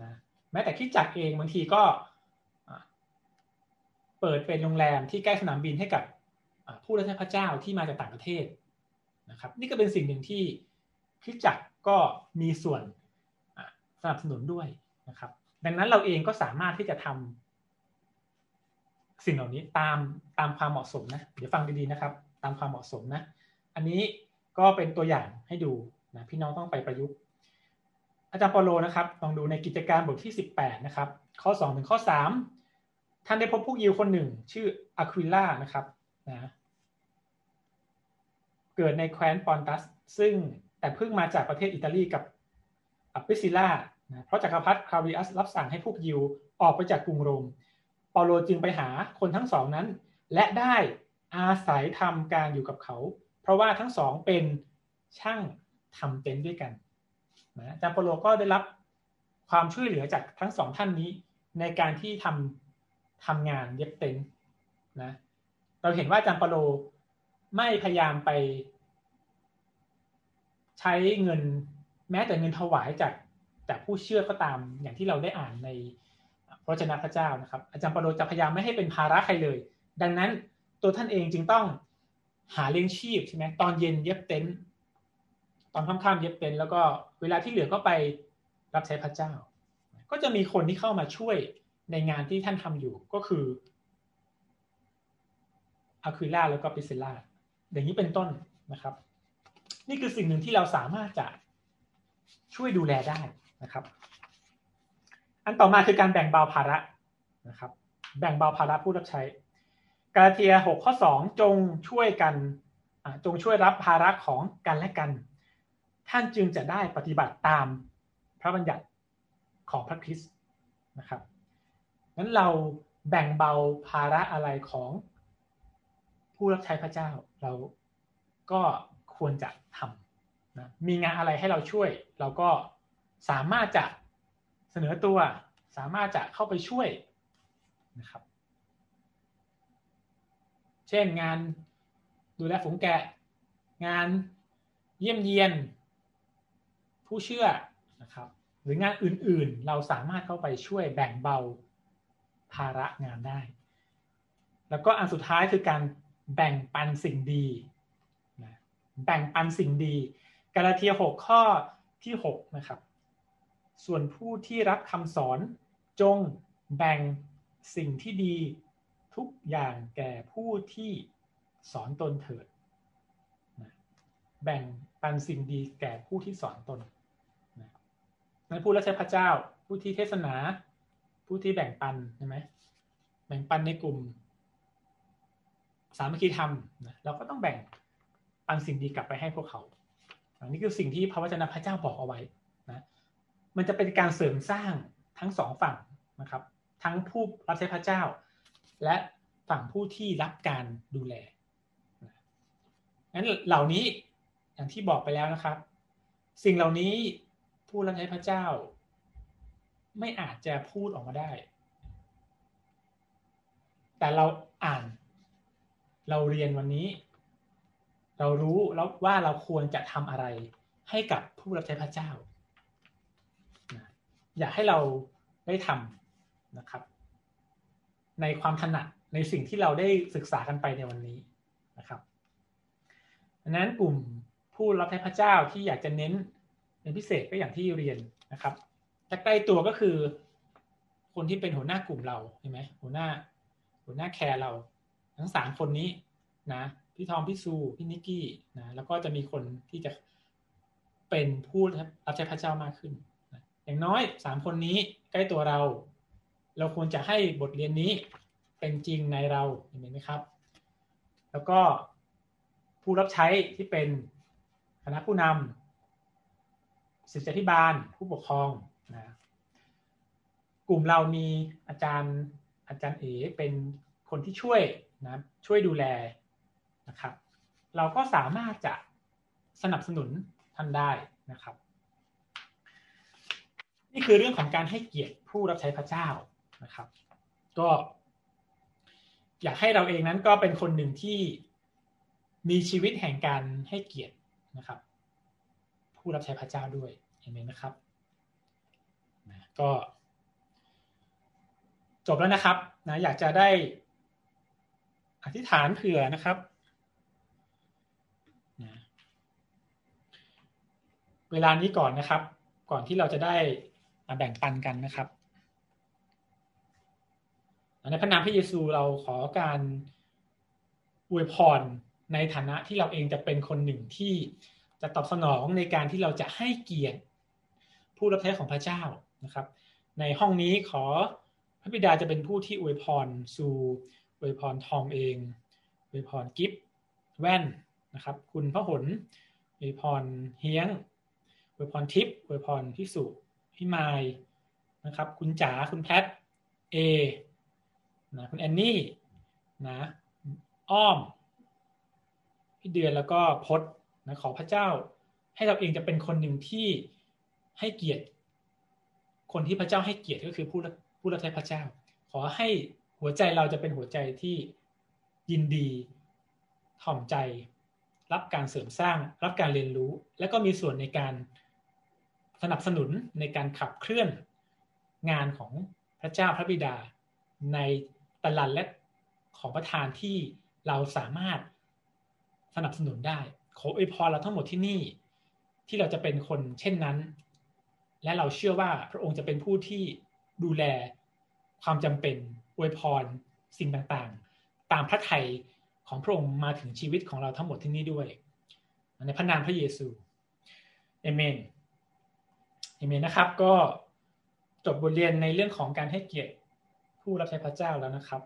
นะแม้แต่คิดจักเองบางทีก็เปิดเป็นโรงแรมที่ใกล้สนามบินให้กับผู้รับใช้พระเจ้าที่มาจากต่างประเทศนะครับ นี่ก็เป็นสิ่งหนึ่งที่คิดจักก็มีส่วนสนับสนุนด้วยนะครับ ดังนั้นเราเองก็สามารถที่จะทำ สิ่งเหล่านี้ตามตามความเหมาะสมนะเดี๋ยวฟังดีๆนะครับ ตามความเหมาะสมนะ อันนี้ก็เป็นตัวอย่างให้ดูนะพี่น้องต้องไปประยุกต์ อาจารย์ปอโลนะครับลองดูในกิจการบทที่ 18 นะครับ ข้อ 2 ถึงข้อ 3 ท่านได้พบผู้ยิวคนหนึ่ง ชื่ออะควิล่านะครับนะเกิดในแคว้นปอนตัส ซึ่งแต่เพิ่งมาจากประเทศอิตาลีกับอัปปิซิล่านะเพราะจักรพรรดิคาริอัสรับสั่งให้พวกยิวออกไปจากกรุงโรม เปาโลจึงไปหาคนทั้งสองนั้น และได้อาศัยทำการอยู่กับเขา เพราะว่าทั้งสองเป็นช่างทำเต็นท์ด้วยกันนะจาเปาโลก็ได้รับความช่วยเหลือจากทั้งสองท่านนี้ในการที่ทำทำงานเย็บเต็นท์นะเราเห็นว่าจารย์เปาโลไม่พยายามไป ใช้เงิน แม้แต่เงินถวายจากจากผู้เชื่อก็ตามอย่างที่เราได้อ่านใน พระเจ้าพระเจ้านะครับ อาจารย์ปโลจะพยายามไม่ให้เป็นภาระใครเลย ดังนั้นตัวท่านเองจึงต้องหาเลี้ยงชีพใช่ไหมตอนเย็นเย็บเต็นท์ตอนค่ำๆเย็บเต็นท์แล้วก็เวลาที่เหลือก็ไปรับใช้พระเจ้า ก็จะมีคนที่เข้ามาช่วยในงานที่ท่านทำอยู่ก็คืออะควิล่าแล้วก็ปิซิล่าอย่างนี้เป็นต้นนะครับ นี่คือสิ่งหนึ่งที่เราสามารถจะช่วยดูแลได้นะครับ อันต่อมาคือการแบ่งเบาภาระนะครับ แบ่งเบาภาระผู้รับใช้ กาลาเทีย6ข้อ2จงช่วยกันจงช่วยรับภาระของกันและกัน ท่านจึงจะได้ปฏิบัติตามพระบัญญัติของพระคริสต์นะครับนั้นเราแบ่งเบาภาระอะไรของผู้รับใช้พระเจ้าเราก็ควรจะทำนะมีงานอะไรให้เราช่วย เราก็สามารถจะ เสนอตัวสามารถจะเข้าไปช่วยนะครับ เช่นงานดูแลฝูงแกะ งานเยี่ยมเยียน ผู้เชื่อนะครับ หรืองานอื่นๆ เราสามารถเข้าไปช่วยแบ่งเบาภาระงานได้ แล้วก็อันสุดท้ายคือการแบ่งปันสิ่งดีแบ่งปันสิ่งดี กาลาเทีย 6 ข้อที่ 6 นะครับ ส่วนผู้ที่รับคำสอนจงแบ่งสิ่งที่ดีทุกอย่างแก่ผู้ที่สอนตนเถิด แบ่งปันสิ่งดีแก่ผู้ที่สอนตนนั้นผู้รับใช้พระเจ้า ผู้ที่เทศนา ผู้ที่แบ่งปันใช่ไหมแบ่งปันในกลุ่ม สามัคคีธรรมเราก็ต้องแบ่งปันสิ่งดีกลับไปให้พวกเขา อันนี้คือสิ่งที่พระวจนะพระเจ้าบอกเอาไว้ มันจะเป็นการเสริมสร้างทั้งสองฝั่งนะครับ ทั้งผู้รับใช้พระเจ้า และฝั่งผู้ที่รับการดูแลงั้นเหล่านี้อย่างที่บอกไปแล้วนะครับ สิ่งเหล่านี้ผู้รับใช้พระเจ้า ไม่อาจจะพูดออกมาได้ แต่เราอ่าน เราเรียนวันนี้ เรารู้แล้วว่าเราควรจะทำอะไรให้กับผู้รับใช้พระเจ้า อยากให้เราได้ทำนะครับ ในความถนัดในสิ่งที่เราได้ศึกษากันไปในวันนี้นะครับดังนั้นกลุ่มผู้รับใช้พระเจ้าที่อยากจะเน้นเป็นพิเศษก็อย่างที่เรียนนะครับถ้าใกล้ตัวก็คือ คนที่เป็นหัวหน้ากลุ่มเราใช่ไหมหัวหน้า หัวหน้าแคร์เรา ทั้งสามคนนี้นะพี่ทอมพี่ซูพี่นิกกี้นะแล้วก็จะมีคนที่จะเป็นผู้รับใช้พระเจ้ามากขึ้น อย่างน้อยสามคนนี้ใกล้ตัวเรา เราควรจะให้บทเรียนนี้เป็นจริงในเราเห็นไหมครับ แล้วก็ผู้รับใช้ที่เป็นคณะผู้นำศิษยาธิบาล ผู้ปกครองนะกลุ่มเรามีอาจารย์อาจารย์เอเป็นคนที่ช่วยนะช่วยดูแลนะครับ เราก็สามารถจะสนับสนุนท่านได้นะครับ นี่คือเรื่องของการให้เกียรติผู้รับใช้พระเจ้านะครับ ก็ อยากให้เราเองนั้นก็เป็นคนหนึ่งที่มีชีวิตแห่งการให้เกียรตินะครับ ผู้รับใช้พระเจ้าด้วยเห็นไหมนะครับนะก็จบแล้วนะครับนะอยากจะได้อธิษฐานเผื่อนะครับนะเวลานี้ก่อนนะครับ ก่อนที่เราจะได้ แบ่งปันกันนะครับ ในพระนามพระเยซูเราขอการอวยพรในฐานะที่เราเองจะเป็นคนหนึ่งที่จะตอบสนองในการที่เราจะให้เกียรติผู้รับใช้ของพระเจ้านะครับ ในห้องนี้ขอพระบิดาจะเป็นผู้ที่อวยพรซูอวยพรทอมเองอวยพรกิฟแว่นนะครับ คุณพระหนอวยพรเฮียงอวยพรทิพย์อวยพรพิสุ พี่ไมายนะครับ คุณจ๋าคุณแพทเอนะคุณแอนนี่นะอ้อม พี่เดือนแล้วก็พศนะขอพระเจ้า ให้เราเองจะเป็นคนหนึ่งที่ให้เกียรติ คนที่พระเจ้าให้เกียรติก็คือผู้ผู้รับใช้พระเจ้า ขอให้หัวใจเราจะเป็นหัวใจที่ยินดีถ่อมใจ รับการเสริมสร้าง รับการเรียนรู้ และก็มีส่วนในการ สนับสนุนในการขับเคลื่อนงานของพระเจ้าพระบิดา ในตลาดและของประธานที่เราสามารถสนับสนุนได้ ขออวยพรเราทั้งหมดที่นี่ ที่เราจะเป็นคนเช่นนั้น และเราเชื่อว่าพระองค์จะเป็นผู้ที่ดูแลความจำเป็นอวยพรสิ่งต่างๆ ตามพระทัยของพระองค์มาถึงชีวิตของเราทั้งหมดที่นี่ด้วย ในพระนามพระเยซูเอเมน เอเมนนะครับ ก็จบบทเรียนในเรื่องของการให้เกียรติผู้รับใช้พระเจ้าแล้วนะครับ